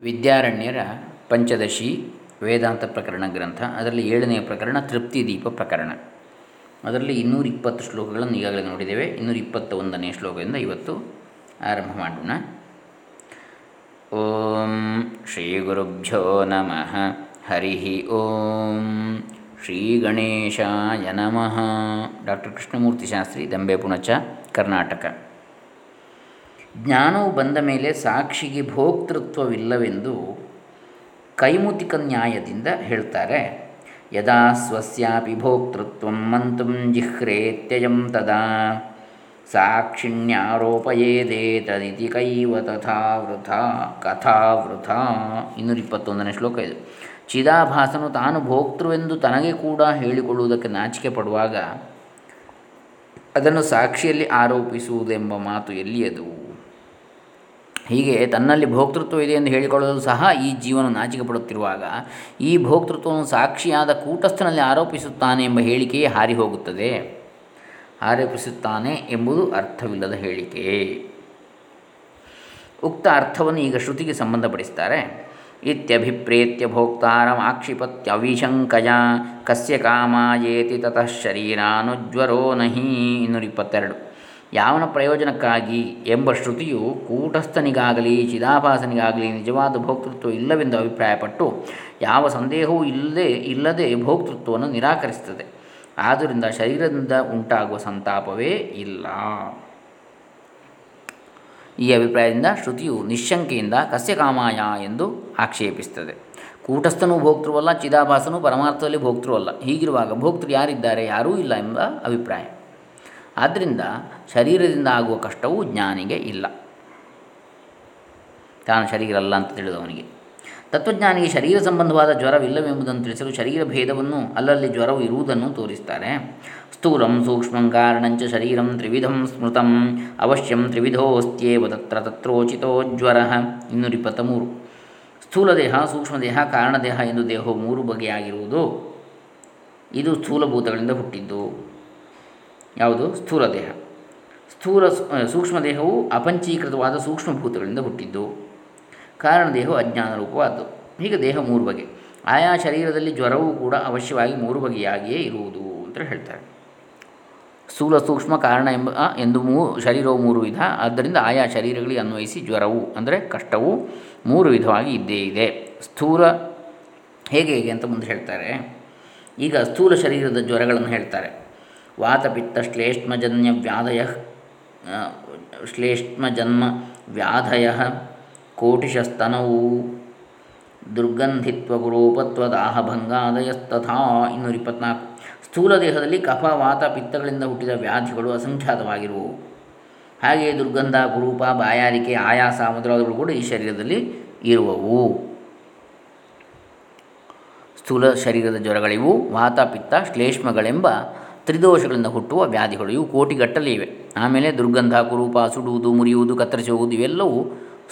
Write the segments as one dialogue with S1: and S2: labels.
S1: ವಿದ್ಯಾರಣ್ಯರ ಪಂಚದಶಿ ವೇದಾಂತ ಪ್ರಕರಣ ಗ್ರಂಥ, ಅದರಲ್ಲಿ ಏಳನೆಯ ಪ್ರಕರಣ ತೃಪ್ತಿ ದೀಪ ಪ್ರಕರಣ. ಅದರಲ್ಲಿ ಇನ್ನೂರ ಇಪ್ಪತ್ತು ಶ್ಲೋಕಗಳನ್ನು ಈಗಾಗಲೇ ನೋಡಿದ್ದೇವೆ. ಇನ್ನೂರ ಇಪ್ಪತ್ತ ಒಂದನೇ ಶ್ಲೋಕದಿಂದ ಇವತ್ತು ಆರಂಭ ಮಾಡೋಣ. ಓಂ ಶ್ರೀ ಗುರುಭ್ಯೋ ನಮಃ. ಹರಿ ಓಂ ಶ್ರೀ ಗಣೇಶಾಯ ನಮಃ. ಡಾಕ್ಟರ್ ಕೃಷ್ಣಮೂರ್ತಿ ಶಾಸ್ತ್ರಿ, ದಂಬೆ ಪುಣಚ, ಕರ್ನಾಟಕ. ಜ್ಞಾನವು ಬಂದ ಮೇಲೆ ಸಾಕ್ಷಿಗೆ ಭೋಕ್ತೃತ್ವವಿಲ್ಲವೆಂದು ಕೈಮುತಿಕ ನ್ಯಾಯದಿಂದ ಹೇಳ್ತಾರೆ. ಯದಾ ಸ್ವಸ್ಯಾಪಿ ಭೋಕ್ತೃತ್ವ ಮಂತುಂ ಜಿಹ್ರೇತ್ಯಯಂ ತದಾ ಸಾಕ್ಷಿಣ್ಯಾರೋಪಯೇದೇತದಿತಿ ಕೈವ ತಥಾ ವೃಥ ಕಥಾ ವೃಥ. ಇನ್ನೂರ ಇಪ್ಪತ್ತೊಂದನೇ ಶ್ಲೋಕ ಇದು. ಚಿದಾಭಾಸನು ತಾನು ಭೋಕ್ತೃವೆಂದು ತನಗೆ ಕೂಡ ಹೇಳಿಕೊಳ್ಳುವುದಕ್ಕೆ ನಾಚಿಕೆ ಪಡುವಾಗ ಅದನ್ನು ಸಾಕ್ಷಿಯಲ್ಲಿ ಆರೋಪಿಸುವುದೆಂಬ ಮಾತು ಎಲ್ಲಿಯದು? ಹೀಗೆ ತನ್ನಲ್ಲಿ ಭೋಕ್ತೃತ್ವ ಇದೆ ಎಂದು ಹೇಳಿಕೊಳ್ಳಲು ಸಹ ಈ ಜೀವನ ನಾಚಿಕೆ ಪಡುತ್ತಿರುವಾಗ ಈ ಭೋಕ್ತೃತ್ವವನ್ನು ಸಾಕ್ಷಿಯಾದ ಕೂಟಸ್ಥನಲ್ಲಿ ಆರೋಪಿಸುತ್ತಾನೆ ಎಂಬ ಹೇಳಿಕೆಯೇ ಹಾರಿ ಹೋಗುತ್ತದೆ. ಆರೋಪಿಸುತ್ತಾನೆ ಎಂಬುದು ಅರ್ಥವಿಲ್ಲದ ಹೇಳಿಕೆ. ಉಕ್ತ ಅರ್ಥವನ್ನು ಈಗ ಶ್ರುತಿಗೆ ಸಂಬಂಧಪಡಿಸ್ತಾರೆ. ಇತ್ಯಭಿಪ್ರೇತ್ಯ ಭೋಕ್ತಾರಂ ಆಕ್ಷಿಪತ್ಯವಿಶಂಕಯ ಕಸ್ಯ ಕಾಮಾಯೇತಿ ತತಃ ಶರೀರಾನುಜ್ವರೋ ನಹಿ ಇನ್ನೂರ ಇಪ್ಪತ್ತೆರಡು. ಯಾವನ ಪ್ರಯೋಜನಕ್ಕಾಗಿ ಎಂಬ ಶ್ರುತಿಯು ಕೂಟಸ್ಥನಿಗಾಗಲಿ, ಚಿದಾಭಾಸನಿಗಾಗಲಿ ನಿಜವಾದ ಭೋಕ್ತೃತ್ವ ಇಲ್ಲವೆಂದು ಅಭಿಪ್ರಾಯಪಟ್ಟು ಯಾವ ಸಂದೇಹವೂ ಇಲ್ಲದೆ ಇಲ್ಲದೆ ಭೋಕ್ತೃತ್ವವನ್ನು ನಿರಾಕರಿಸುತ್ತದೆ. ಆದ್ದರಿಂದ ಶರೀರದಿಂದ ಉಂಟಾಗುವ ಸಂತಾಪವೇ ಇಲ್ಲ. ಈ ಅಭಿಪ್ರಾಯದಿಂದ ಶ್ರುತಿಯು ನಿಶಂಕೆಯಿಂದ ಕಸ್ಯ ಕಾಮಾಯ ಎಂದು ಆಕ್ಷೇಪಿಸುತ್ತದೆ. ಕೂಟಸ್ಥನೂ ಭೋಕ್ತೃವಲ್ಲ, ಚಿದಾಭಾಸನೂ ಪರಮಾರ್ಥದಲ್ಲಿ ಭೋಕ್ತೃವಲ್ಲ. ಹೀಗಿರುವಾಗ ಭೋಕ್ತೃ ಯಾರಿದ್ದಾರೆ, ಯಾರೂ ಇಲ್ಲ ಎಂಬ ಅಭಿಪ್ರಾಯ. ಆದ್ದರಿಂದ ಶರೀರದಿಂದ ಆಗುವ ಕಷ್ಟವು ಜ್ಞಾನಿಗೆ ಇಲ್ಲ. ತಾನು ಶರೀರ ಅಲ್ಲ ಅಂತ ತಿಳಿದವನಿಗೆ. ತತ್ವಜ್ಞಾನಿಗೆ ಶರೀರ ಸಂಬಂಧವಾದ ಜ್ವರವಿಲ್ಲವೆಂಬುದನ್ನು ತಿಳಿಸಲು ಶರೀರ ಭೇದವನ್ನು ಅಲ್ಲಲ್ಲಿ ಜ್ವರವು ಇರುವುದನ್ನು ತೋರಿಸ್ತಾರೆ. ಸ್ಥೂಲಂ ಸೂಕ್ಷ್ಮಂ ಕಾರಣಂಚ ಶರೀರಂ ತ್ರಿವಿಧಂ ಸ್ಮೃತಂ ಅವಶ್ಯಂ ತ್ರಿವಿಧೋಸ್ತ್ಯೇವ ತತ್ರ ತತ್ರೋಚಿತೋ ಜ್ವರ. ಇನ್ನೂರ ಇಪ್ಪತ್ತ ಸ್ಥೂಲ ದೇಹ ಸೂಕ್ಷ್ಮದೇಹ ಕಾರಣದೇಹ ಎಂದು ದೇಹವು ಮೂರು ಬಗೆಯಾಗಿರುವುದು. ಇದು ಸ್ಥೂಲಭೂತಗಳಿಂದ ಹುಟ್ಟಿದ್ದು. ಯಾವುದು? ಸ್ಥೂಲ ದೇಹ. ಸ್ಥೂಲ ಸೂಕ್ಷ್ಮ ದೇಹವು ಅಪಂಚೀಕೃತವಾದ ಸೂಕ್ಷ್ಮಭೂತಗಳಿಂದ ಹುಟ್ಟಿದ್ದು. ಕಾರಣ ದೇಹವು ಅಜ್ಞಾನ ರೂಪವಾದ್ದು. ಈಗ ದೇಹ ಮೂರು ಬಗೆ. ಆಯಾ ಶರೀರದಲ್ಲಿ ಜ್ವರವೂ ಕೂಡ ಅವಶ್ಯವಾಗಿ ಮೂರು ಬಗೆಯಾಗಿಯೇ ಇರುವುದು ಅಂತ ಹೇಳ್ತಾರೆ. ಸ್ಥೂಲ ಸೂಕ್ಷ್ಮ ಕಾರಣ ಎಂಬ ಎಂದು ಮೂ, ಶರೀರವು ಮೂರು ವಿಧ. ಆದ್ದರಿಂದ ಆಯಾ ಶರೀರಗಳಿಗೆ ಅನ್ವಯಿಸಿ ಜ್ವರವು ಅಂದರೆ ಕಷ್ಟವು ಮೂರು ವಿಧವಾಗಿ ಇದ್ದೇ ಇದೆ. ಸ್ಥೂಲ ಹೇಗೆ ಹೇಗೆ ಅಂತ ಮುಂದೆ ಹೇಳ್ತಾರೆ. ಈಗ ಸ್ಥೂಲ ಶರೀರದ ಜ್ವರಗಳನ್ನು ಹೇಳ್ತಾರೆ. ವಾತಪಿತ್ತ ಶ್ಲೇಷ್ಮಜನ್ಯ ವ್ಯಾಧಯ ಶ್ಲೇಷ್ಮಜನ್ಮ ವ್ಯಾಧಯ ಕೋಟಿಶಸ್ತನವು. ದುರ್ಗಂಧಿತ್ವ ಗುರೂಪತ್ವ ದಾಹಭಂಗಾದಯಸ್ತಥಾ ಇನ್ನೂರ ಇಪ್ಪತ್ನಾಲ್ಕು. ಸ್ಥೂಲ ದೇಹದಲ್ಲಿ ಕಫ, ವಾತ, ಪಿತ್ತಗಳಿಂದ ಹುಟ್ಟಿದ ವ್ಯಾಧಿಗಳು ಅಸಂಖ್ಯಾತವಾಗಿರುವು. ಹಾಗೆಯೇ ದುರ್ಗಂಧ ಕುರೂಪ ಬಾಯಾರಿಕೆ, ಆಯಾಸ, ಮೊದಲಾದವುಗಳು ಕೂಡ ಈ ಶರೀರದಲ್ಲಿ ಇರುವವು. ಸ್ಥೂಲ ಶರೀರದ ಜ್ವರಗಳಿವು ವಾತ, ಪಿತ್ತ, ಶ್ಲೇಷ್ಮಗಳೆಂಬ ತ್ರಿದೋಷಗಳಿಂದ ಹುಟ್ಟುವ ವ್ಯಾಧಿಗಳು, ಇವು ಕೋಟಿಗಟ್ಟಲೆ ಇವೆ. ಆಮೇಲೆ ದುರ್ಗಂಧ, ಕುರೂಪ, ಸುಡುವುದು, ಮುರಿಯುವುದು ಕತ್ತರಿಸಿ ಹೋಗುವುದು ಇವೆಲ್ಲವೂ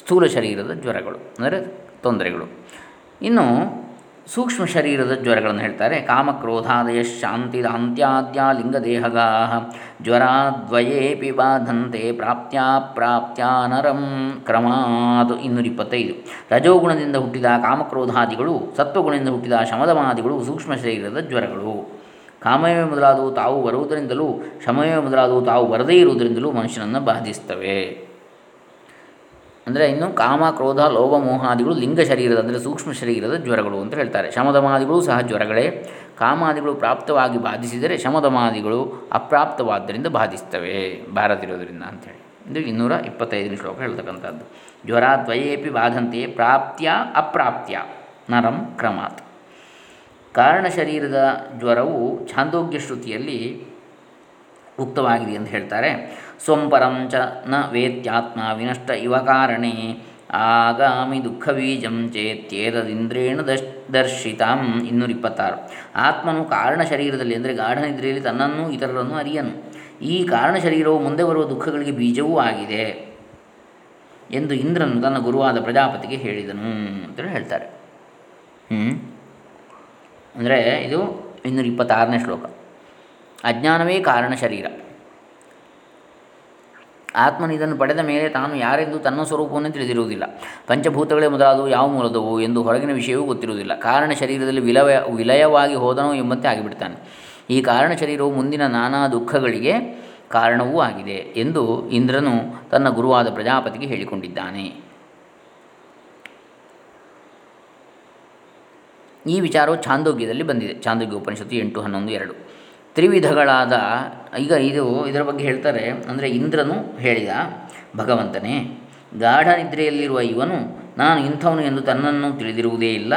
S1: ಸ್ಥೂಲ ಶರೀರದ ಜ್ವರಗಳು, ಅಂದರೆ ತೊಂದರೆಗಳು. ಇನ್ನು ಸೂಕ್ಷ್ಮ ಶರೀರದ ಜ್ವರಗಳನ್ನು ಹೇಳ್ತಾರೆ. ಕಾಮಕ್ರೋಧಾದಯ ಶಾಂತಿ ಅಂತ್ಯಾದ್ಯ ಲಿಂಗದೇಹಗಾ ಜ್ವರಾದ್ವಯೇಪಿ ಬಾಧಂತೆ ಪ್ರಾಪ್ತ್ಯಾ ನರಂ ಕ್ರಮಾದು ಇನ್ನೂರ ಇಪ್ಪತ್ತೈದು. ರಜೋಗುಣದಿಂದ ಹುಟ್ಟಿದ ಕಾಮಕ್ರೋಧಾದಿಗಳು, ಸತ್ವಗುಣದಿಂದ ಹುಟ್ಟಿದ ಶಮದಮಾದಿಗಳು ಸೂಕ್ಷ್ಮ ಶರೀರದ ಜ್ವರಗಳು. ಕಾಮವೇ ಮೊದಲಾದವು, ತಾವು ಬರುವುದರಿಂದಲೂ ಶಮವೇ ಮೊದಲಾದವು, ತಾವು ಬರದೇ ಇರುವುದರಿಂದಲೂ ಮನುಷ್ಯನನ್ನು ಬಾಧಿಸ್ತವೆ ಅಂದರೆ ಇನ್ನು ಕಾಮ, ಕ್ರೋಧ, ಲೋಭ ಮೋಹಾದಿಗಳು ಲಿಂಗ ಶರೀರದ, ಅಂದರೆ ಸೂಕ್ಷ್ಮ ಶರೀರದ ಜ್ವರಗಳು ಅಂತ ಹೇಳ್ತಾರೆ. ಶಮದಮಾದಿಗಳು ಸಹ ಜ್ವರಗಳೇ. ಕಾಮಾದಿಗಳು ಪ್ರಾಪ್ತವಾಗಿ ಬಾಧಿಸಿದರೆ ಶಮದಮಾದಿಗಳು ಅಪ್ರಾಪ್ತವಾದ್ದರಿಂದ ಬಾಧಿಸ್ತವೆ ಬಾರದಿರೋದರಿಂದ ಅಂಥೇಳಿ. ಇದು ಇನ್ನೂರ ಇಪ್ಪತ್ತೈದನೇ ಶ್ಲೋಕ ಹೇಳ್ತಕ್ಕಂಥದ್ದು. ಜ್ವರ ದ್ವಯೇಪಿ ಬಾಧಂತೆಯೇ ಪ್ರಾಪ್ತ್ಯ ಅಪ್ರಾಪ್ತ್ಯ ನರಂ ಕ್ರಮಾತ್. ಕಾರಣ ಶರೀರದ ಜ್ವರವು ಛಾಂದೋಗ್ಯ ಶ್ರುತಿಯಲ್ಲಿ ಉಕ್ತವಾಗಿದೆ ಎಂದು ಹೇಳ್ತಾರೆ. ಸ್ವಂ ಚ ನ ವೇತ್ಯಾತ್ಮ ವಿನಷ್ಟ ಇವ ಕಾರಣೇ. ಆಗಾಮಿ ದುಃಖ ಬೀಜಂ ಚೇತ್ಯೇತದಿಂದ್ರೇಣ ದಶ್ ದರ್ಶಿತಾಂ. ಇನ್ನೂರ ಇಪ್ಪತ್ತಾರು ಆತ್ಮನು ಕಾರಣ ಶರೀರದಲ್ಲಿ ಅಂದರೆ ಗಾಢನಿದ್ರೆಯಲ್ಲಿ ತನ್ನನ್ನು ಇತರರನ್ನು ಅರಿಯನು. ಈ ಕಾರಣ ಶರೀರವು ಮುಂದೆ ಬರುವ ದುಃಖಗಳಿಗೆ ಬೀಜವೂ ಆಗಿದೆ ಎಂದು ಇಂದ್ರನು ತನ್ನ ಗುರುವಾದ ಪ್ರಜಾಪತಿಗೆ ಹೇಳಿದನು ಅಂತೇಳಿ ಹೇಳ್ತಾರೆ. ಹ್ಞೂ ಅಂದರೆ ಇದು ಇನ್ನೂರ ಇಪ್ಪತ್ತಾರನೇ ಶ್ಲೋಕ. ಅಜ್ಞಾನವೇ ಕಾರಣ ಶರೀರ. ಆತ್ಮನು ಇದನ್ನು ಪಡೆದ ಮೇಲೆ ತಾನು ಯಾರೆಂದು ತನ್ನ ಸ್ವರೂಪವನ್ನು ತಿಳಿದಿರುವುದಿಲ್ಲ. ಪಂಚಭೂತಗಳೇ ಮೊದಲಾದವು, ಯಾವ ಮೂಲದವು ಎಂದು ಹೊರಗಿನ ವಿಷಯವೂ ಗೊತ್ತಿರುವುದಿಲ್ಲ. ಕಾರಣ ಶರೀರದಲ್ಲಿ ವಿಲಯ ವಿಲಯವಾಗಿ ಹೋದನೋ ಎಂಬಂತೆ ಆಗಿಬಿಡ್ತಾನೆ. ಈ ಕಾರಣ ಶರೀರವು ಮುಂದಿನ ನಾನಾ ದುಃಖಗಳಿಗೆ ಕಾರಣವೂ ಆಗಿದೆ ಎಂದು ಇಂದ್ರನು ತನ್ನ ಗುರುವಾದ ಪ್ರಜಾಪತಿಗೆ ಹೇಳಿಕೊಂಡಿದ್ದಾನೆ. ಈ ವಿಚಾರವು ಛಾಂದೋಗ್ಯದಲ್ಲಿ ಬಂದಿದೆ. ಚಾಂದೋಗ್ಯ ಉಪನಿಷತ್ತು ಎಂಟು, ಹನ್ನೊಂದು, ಎರಡು. ತ್ರಿವಿಧಗಳಾದ, ಈಗ ಇದು ಇದರ ಬಗ್ಗೆ ಹೇಳ್ತಾರೆ, ಅಂದರೆ ಇಂದ್ರನು ಹೇಳಿದ, ಭಗವಂತನೇ, ಗಾಢ ನಿದ್ರೆಯಲ್ಲಿರುವ ಇವನು, ನಾನು ಇಂಥವನು ಎಂದು ತನ್ನನ್ನು ತಿಳಿದಿರುವುದೇ ಇಲ್ಲ,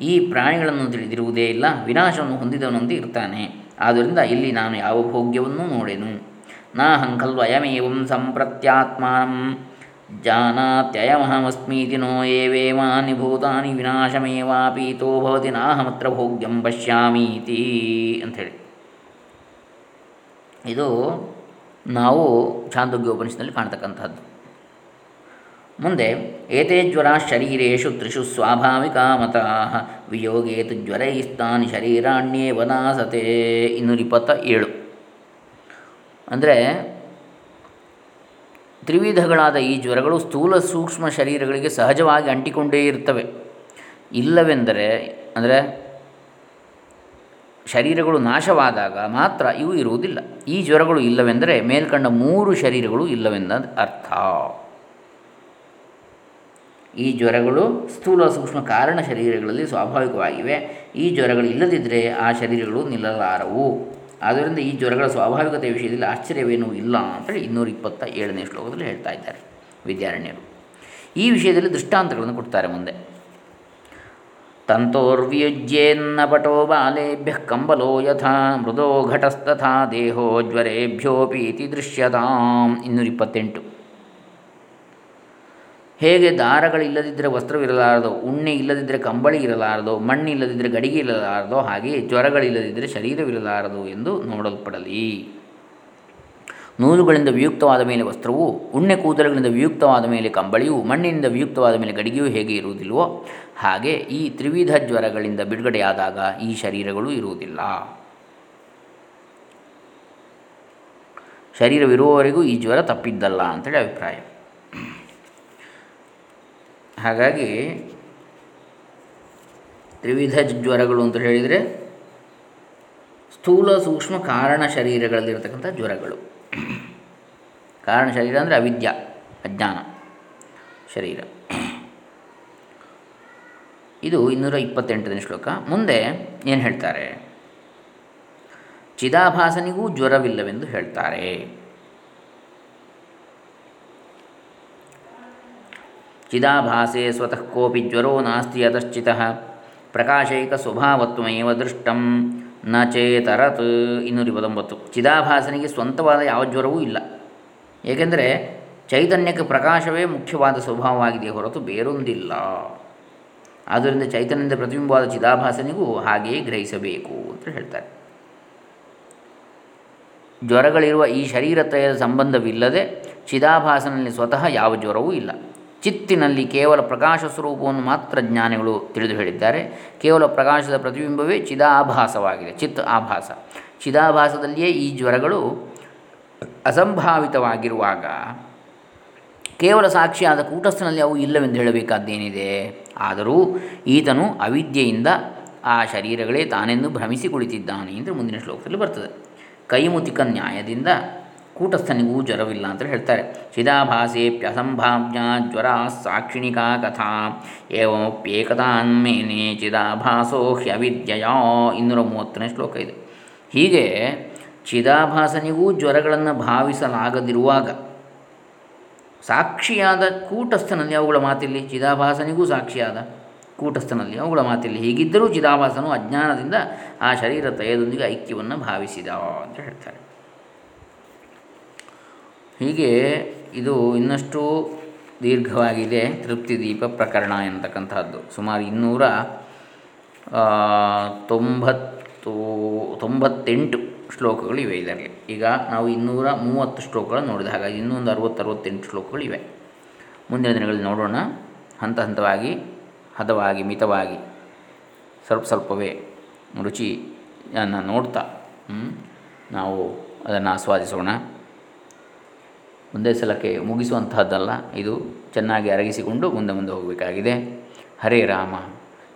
S1: ಈ ಪ್ರಾಣಿಗಳನ್ನು ತಿಳಿದಿರುವುದೇ ಇಲ್ಲ, ವಿನಾಶವನ್ನು ಹೊಂದಿದವನಂತೆ ಇರ್ತಾನೆ. ಆದ್ದರಿಂದ ಇಲ್ಲಿ ನಾನು ಯಾವ ಭೋಗ್ಯವನ್ನು ನೋಡೆನು. ನಾ ಹಂಕಲ್ವಯಮೇವಂ ಸಂಪ್ರತ್ಯಾತ್ಮಾನಂ. ಜಾನಾತ್ಯಯಮಹಮಸ್ಮೀತಿ ನೋ ಏವೇಮಾನಿ ಭೂತಾನಿ ವಿನಾಶಮೇವಾಪೀತೋ ಭವತಿ ನಾಹಮತ್ರ ಭೋಗ್ಯಂ ಪಶ್ಯಾಮೀತಿ ಅಂಥೇಳಿ ಇದು ನಾವು ಛಾಂದೋಗ್ಯೋಪನಿಷತ್ನಲ್ಲಿ ಕಾಣ್ತಕ್ಕಂಥದ್ದು ಮುಂದೆ ಏತೇ ಜ್ವರ ಶರೀರೇಶು ತ್ರಿಷು ಸ್ವಾಭಾವಿಕ ಮತಾ ವಿಯೋಗೇತು ಜ್ವರೈಸ್ತಾನಿ ಶರೀರಾಣ್ಯೇ ವನಾಸತೆ ಇನ್ನೂರ ಇಪ್ಪತ್ತ ಏಳು ಅಂದರೆ ತ್ರಿವಿಧಗಳಾದ ಈ ಜ್ವರಗಳು ಸ್ಥೂಲ ಸೂಕ್ಷ್ಮ ಶರೀರಗಳಿಗೆ ಸಹಜವಾಗಿ ಅಂಟಿಕೊಂಡೇ ಇರ್ತವೆ. ಇಲ್ಲವೆಂದರೆ, ಅಂದರೆ ಶರೀರಗಳು ನಾಶವಾದಾಗ ಮಾತ್ರ ಇವು ಇರುವುದಿಲ್ಲ. ಈ ಜ್ವರಗಳು ಇಲ್ಲವೆಂದರೆ ಮೇಲ್ಕಂಡ ಮೂರು ಶರೀರಗಳು ಇಲ್ಲವೆಂದ ಅರ್ಥ. ಈ ಜ್ವರಗಳು ಸ್ಥೂಲ ಸೂಕ್ಷ್ಮ ಕಾರಣ ಶರೀರಗಳಲ್ಲಿ ಸ್ವಾಭಾವಿಕವಾಗಿವೆ. ಈ ಜ್ವರಗಳು ಇಲ್ಲದಿದ್ದರೆ ಆ ಶರೀರಗಳು ನಿಲ್ಲಲಾರವು. ಆದ್ದರಿಂದ ಈ ಜ್ವರಗಳ ಸ್ವಾಭಾವಿಕತೆ ವಿಷಯದಲ್ಲಿ ಆಶ್ಚರ್ಯವೇನೂ ಇಲ್ಲ ಅಂತೇಳಿ ಇನ್ನೂರ ಇಪ್ಪತ್ತ ಏಳನೇ ಶ್ಲೋಕದಲ್ಲಿ ಹೇಳ್ತಾ ಇದ್ದಾರೆ ವಿದ್ಯಾರಣ್ಯರು. ಈ ವಿಷಯದಲ್ಲಿ ದೃಷ್ಟಾಂತಗಳನ್ನು ಕೊಡ್ತಾರೆ ಮುಂದೆ. ತಂತೋರ್ವಿಯುಜ್ಯೇನ್ನಪಟೋ ಬಾಲೇಭ್ಯ ಕಂಬಲೋ ಯಥಾ ಮೃದೋ ಘಟಸ್ತಥಾ ದೇಹೋ ಜ್ವರೇಭ್ಯೋಪೀತಿ ದೃಶ್ಯತಾಂ ಇನ್ನೂರ ಇಪ್ಪತ್ತೆಂಟು. ಹೇಗೆ ದಾರಗಳಿಲ್ಲದಿದ್ದರೆ ವಸ್ತ್ರವಿರಲಾರದೋ ಉಣ್ಣೆ ಇಲ್ಲದಿದ್ದರೆ ಕಂಬಳಿ ಇರಲಾರದೋ ಮಣ್ಣಿಲ್ಲದಿದ್ದರೆ ಗಡಿಗೆ ಇರಲಾರದೋ ಹಾಗೆ ಜ್ವರಗಳಿಲ್ಲದಿದ್ದರೆ ಶರೀರವಿರಲಾರದು ಎಂದು ನೋಡಲ್ಪಡಲಿ. ನೂಲುಗಳಿಂದ ವಿಯುಕ್ತವಾದ ಮೇಲೆ ವಸ್ತ್ರವು, ಉಣ್ಣೆ ಕೂದಲುಗಳಿಂದ ವಿಯುಕ್ತವಾದ ಮೇಲೆ ಕಂಬಳಿಯು, ಮಣ್ಣಿನಿಂದ ವಿಯುಕ್ತವಾದ ಮೇಲೆ ಗಡಿಗೆಯೂ ಹೇಗೆ ಇರುವುದಿಲ್ವೋ ಹಾಗೆ ಈ ತ್ರಿವಿಧ ಜ್ವರಗಳಿಂದ ಬಿಡುಗಡೆಯಾದಾಗ ಈ ಶರೀರಗಳು ಇರುವುದಿಲ್ಲ. ಶರೀರವಿರುವವರೆಗೂ ಈ ಜ್ವರ ತಪ್ಪಿದ್ದಲ್ಲ ಅಂತೇಳಿ ಅಭಿಪ್ರಾಯ. ಹಾಗಾಗಿ ತ್ರಿವಿಧ ಜ್ವರಗಳು ಅಂತ ಹೇಳಿದರೆ ಸ್ಥೂಲ ಸೂಕ್ಷ್ಮ ಕಾರಣ ಶರೀರಗಳಲ್ಲಿರತಕ್ಕಂಥ ಜ್ವರಗಳು. ಕಾರಣ ಶರೀರ ಅಂದರೆ ಅವಿದ್ಯ, ಅಜ್ಞಾನ ಶರೀರ. ಇದು ಇನ್ನೂರ ಇಪ್ಪತ್ತೆಂಟನೇ ಶ್ಲೋಕ. ಮುಂದೆ ಏನು ಹೇಳ್ತಾರೆ? ಚಿದಾಭಾಸನಿಗೂ ಜ್ವರವಿಲ್ಲವೆಂದು ಹೇಳ್ತಾರೆ. ಚಿದಾಭಾಸೆ ಸ್ವತಃ ಕೋಪಿ ಜ್ವರೋ ನಾಸ್ತಿ ಯತಶ್ಚಿತ ಪ್ರಕಾಶೈಕ ಸ್ವಭಾವತ್ವಮೇವ ದೃಷ್ಟಂ ನ ಚೇತರತ್ ಇನ್ನೂರ ಇಪ್ಪತ್ತೊಂಬತ್ತು ಚಿದಾಭಾಸನಿಗೆ ಸ್ವಂತವಾದ ಯಾವ ಜ್ವರವೂ ಇಲ್ಲ। ಏಕೆಂದರೆ ಚೈತನ್ಯಕ್ಕೆ ಪ್ರಕಾಶವೇ ಮುಖ್ಯವಾದ ಸ್ವಭಾವವಾಗಿದೆ ಹೊರತು ಬೇರೊಂದಿಲ್ಲ। ಆದ್ದರಿಂದ ಚೈತನ್ಯದ ಪ್ರತಿಬಿಂಬವಾದ ಚಿದಾಭಾಸನಿಗೂ ಹಾಗೆಯೇ ಗ್ರಹಿಸಬೇಕು ಅಂತ ಹೇಳ್ತಾರೆ। ಜ್ವರಗಳಿರುವ ಈ ಶರೀರತ್ರಯದ ಸಂಬಂಧವಿಲ್ಲದೆ ಚಿದಾಭಾಸನಲ್ಲಿ ಸ್ವತಃ ಯಾವ ಜ್ವರವೂ ಇಲ್ಲ। ಚಿತ್ತಿನಲ್ಲಿ ಕೇವಲ ಪ್ರಕಾಶ ಸ್ವರೂಪವನ್ನು ಮಾತ್ರ ಜ್ಞಾನಿಗಳು ತಿಳಿದು ಹೇಳಿದ್ದಾರೆ. ಕೇವಲ ಪ್ರಕಾಶದ ಪ್ರತಿಬಿಂಬವೇ ಚಿದಾಭಾಸವಾಗಿದೆ. ಚಿತ್ ಆಭಾಸ. ಚಿದಾಭಾಸದಲ್ಲಿಯೇ ಈ ಜ್ವರಗಳು ಅಸಂಭಾವಿತವಾಗಿರುವಾಗ ಕೇವಲ ಸಾಕ್ಷಿಯಾದ ಕೂಟಸ್ಥನಲ್ಲಿ ಅವು ಇಲ್ಲವೆಂದು ಹೇಳಬೇಕಾದ್ದೇನಿದೆ? ಆದರೂ ಈತನು ಅವಿದ್ಯೆಯಿಂದ ಆ ಶರೀರಗಳೇ ತಾನೆಂದು ಭ್ರಮಿಸಿ ಕುಳಿತಿದ್ದಾನೆ ಎಂದು ಮುಂದಿನ ಶ್ಲೋಕದಲ್ಲಿ ಬರ್ತದೆ. ಕೈಮುತಿಕ ನ್ಯಾಯದಿಂದ ಕೂಟಸ್ಥನಿಗೂ ಜ್ವರವಿಲ್ಲ ಅಂತ ಹೇಳ್ತಾರೆ. ಚಿದಾಭಾಸೇಪ್ಯಸಂಭಾವ್ಯ ಜ್ವರ ಸಾಕ್ಷಿಣಿಕಾ ಕಥಾ. ಏವಮಪ್ಯೇಕತಾನ್ಮೇನೆ ಚಿದಾಭಾಸೋ ಹ್ಯವಿದ್ಯಯ. ಇನ್ನೂರ ಮೂವತ್ತನೇ ಶ್ಲೋಕ ಇದೆ. ಹೀಗೆ ಚಿದಾಭಾಸನಿಗೂ ಜ್ವರಗಳನ್ನು ಭಾವಿಸಲಾಗದಿರುವಾಗ ಸಾಕ್ಷಿಯಾದ ಕೂಟಸ್ಥನಲ್ಲಿ ಅವುಗಳ ಮಾತಿಲ್ಲಿ, ಚಿದಾಭಾಸನಿಗೂ ಸಾಕ್ಷಿಯಾದ ಕೂಟಸ್ಥನಲ್ಲಿ ಅವುಗಳ ಮಾತಿಲ್ಲಿ ಹೀಗಿದ್ದರೂ ಚಿದಾಭಾಸನು ಅಜ್ಞಾನದಿಂದ ಆ ಶರೀರ ತಯದೊಂದಿಗೆ ಐಕ್ಯವನ್ನು ಭಾವಿಸಿದ ಅಂತ ಹೇಳ್ತಾರೆ. ಹೀಗೆ ಇದು ಇನ್ನಷ್ಟು ದೀರ್ಘವಾಗಿದೆ ತೃಪ್ತಿ ದೀಪ ಪ್ರಕರಣ ಎಂತಕ್ಕಂಥದ್ದು ಸುಮಾರು ಇನ್ನೂರ ತೊಂಬತ್ತು, ತೊಂಬತ್ತೆಂಟು ಶ್ಲೋಕಗಳು ಇವೆ ಇದರಲ್ಲಿ. ಈಗ ನಾವು ಇನ್ನೂರ ಮೂವತ್ತು ಶ್ಲೋಕಗಳನ್ನು ನೋಡಿದ ಹಾಗಾಗಿ ಇನ್ನೊಂದು ಅರವತ್ತು ಅರವತ್ತೆಂಟು ಶ್ಲೋಕಗಳಿವೆ ಮುಂದಿನ ದಿನಗಳಲ್ಲಿ ನೋಡೋಣ. ಹಂತ ಹಂತವಾಗಿ, ಹದವಾಗಿ, ಮಿತವಾಗಿ, ಸ್ವಲ್ಪ ಸ್ವಲ್ಪವೇ ರುಚಿಯನ್ನು ನೋಡ್ತಾ ನಾವು ಅದನ್ನು ಆಸ್ವಾದಿಸೋಣ. ಒಂದೇ ಸಲಕ್ಕೆ ಮುಗಿಸುವಂತಹದ್ದಲ್ಲ. ಇದು ಚೆನ್ನಾಗಿ ಅರಗಿಸಿಕೊಂಡು ಮುಂದೆ ಮುಂದೆ ಹೋಗಬೇಕಾಗಿದೆ. ಹರೇ ರಾಮ.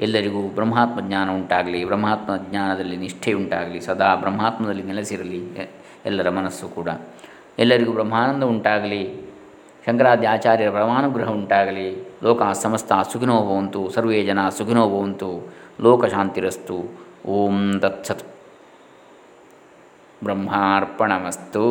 S1: ಎಲ್ಲರಿಗೂ ಬ್ರಹ್ಮಾತ್ಮ ಜ್ಞಾನ ಉಂಟಾಗಲಿ, ಬ್ರಹ್ಮಾತ್ಮ ಜ್ಞಾನದಲ್ಲಿ ನಿಷ್ಠೆ ಉಂಟಾಗಲಿ, ಸದಾ ಬ್ರಹ್ಮಾತ್ಮದಲ್ಲಿ ನೆಲೆಸಿರಲಿ ಎಲ್ಲರ ಮನಸ್ಸು ಕೂಡ. ಎಲ್ಲರಿಗೂ ಬ್ರಹ್ಮಾನಂದ ಉಂಟಾಗಲಿ ಶಂಕರಾದ್ಯ ಆಚಾರ್ಯರ ಪರಮಾನುಗ್ರಹ ಉಂಟಾಗಲಿ, ಲೋಕ ಸಮಸ್ತ ಸುಖಿನೋ ಭವಂತು ಸರ್ವೇ ಜನ ಸುಖಿನೋ ಭವಂತು ಲೋಕಶಾಂತಿರಸ್ತು ಓಂ ತತ್ಸತ್. ಬ್ರಹ್ಮಾರ್ಪಣಮಸ್ತು.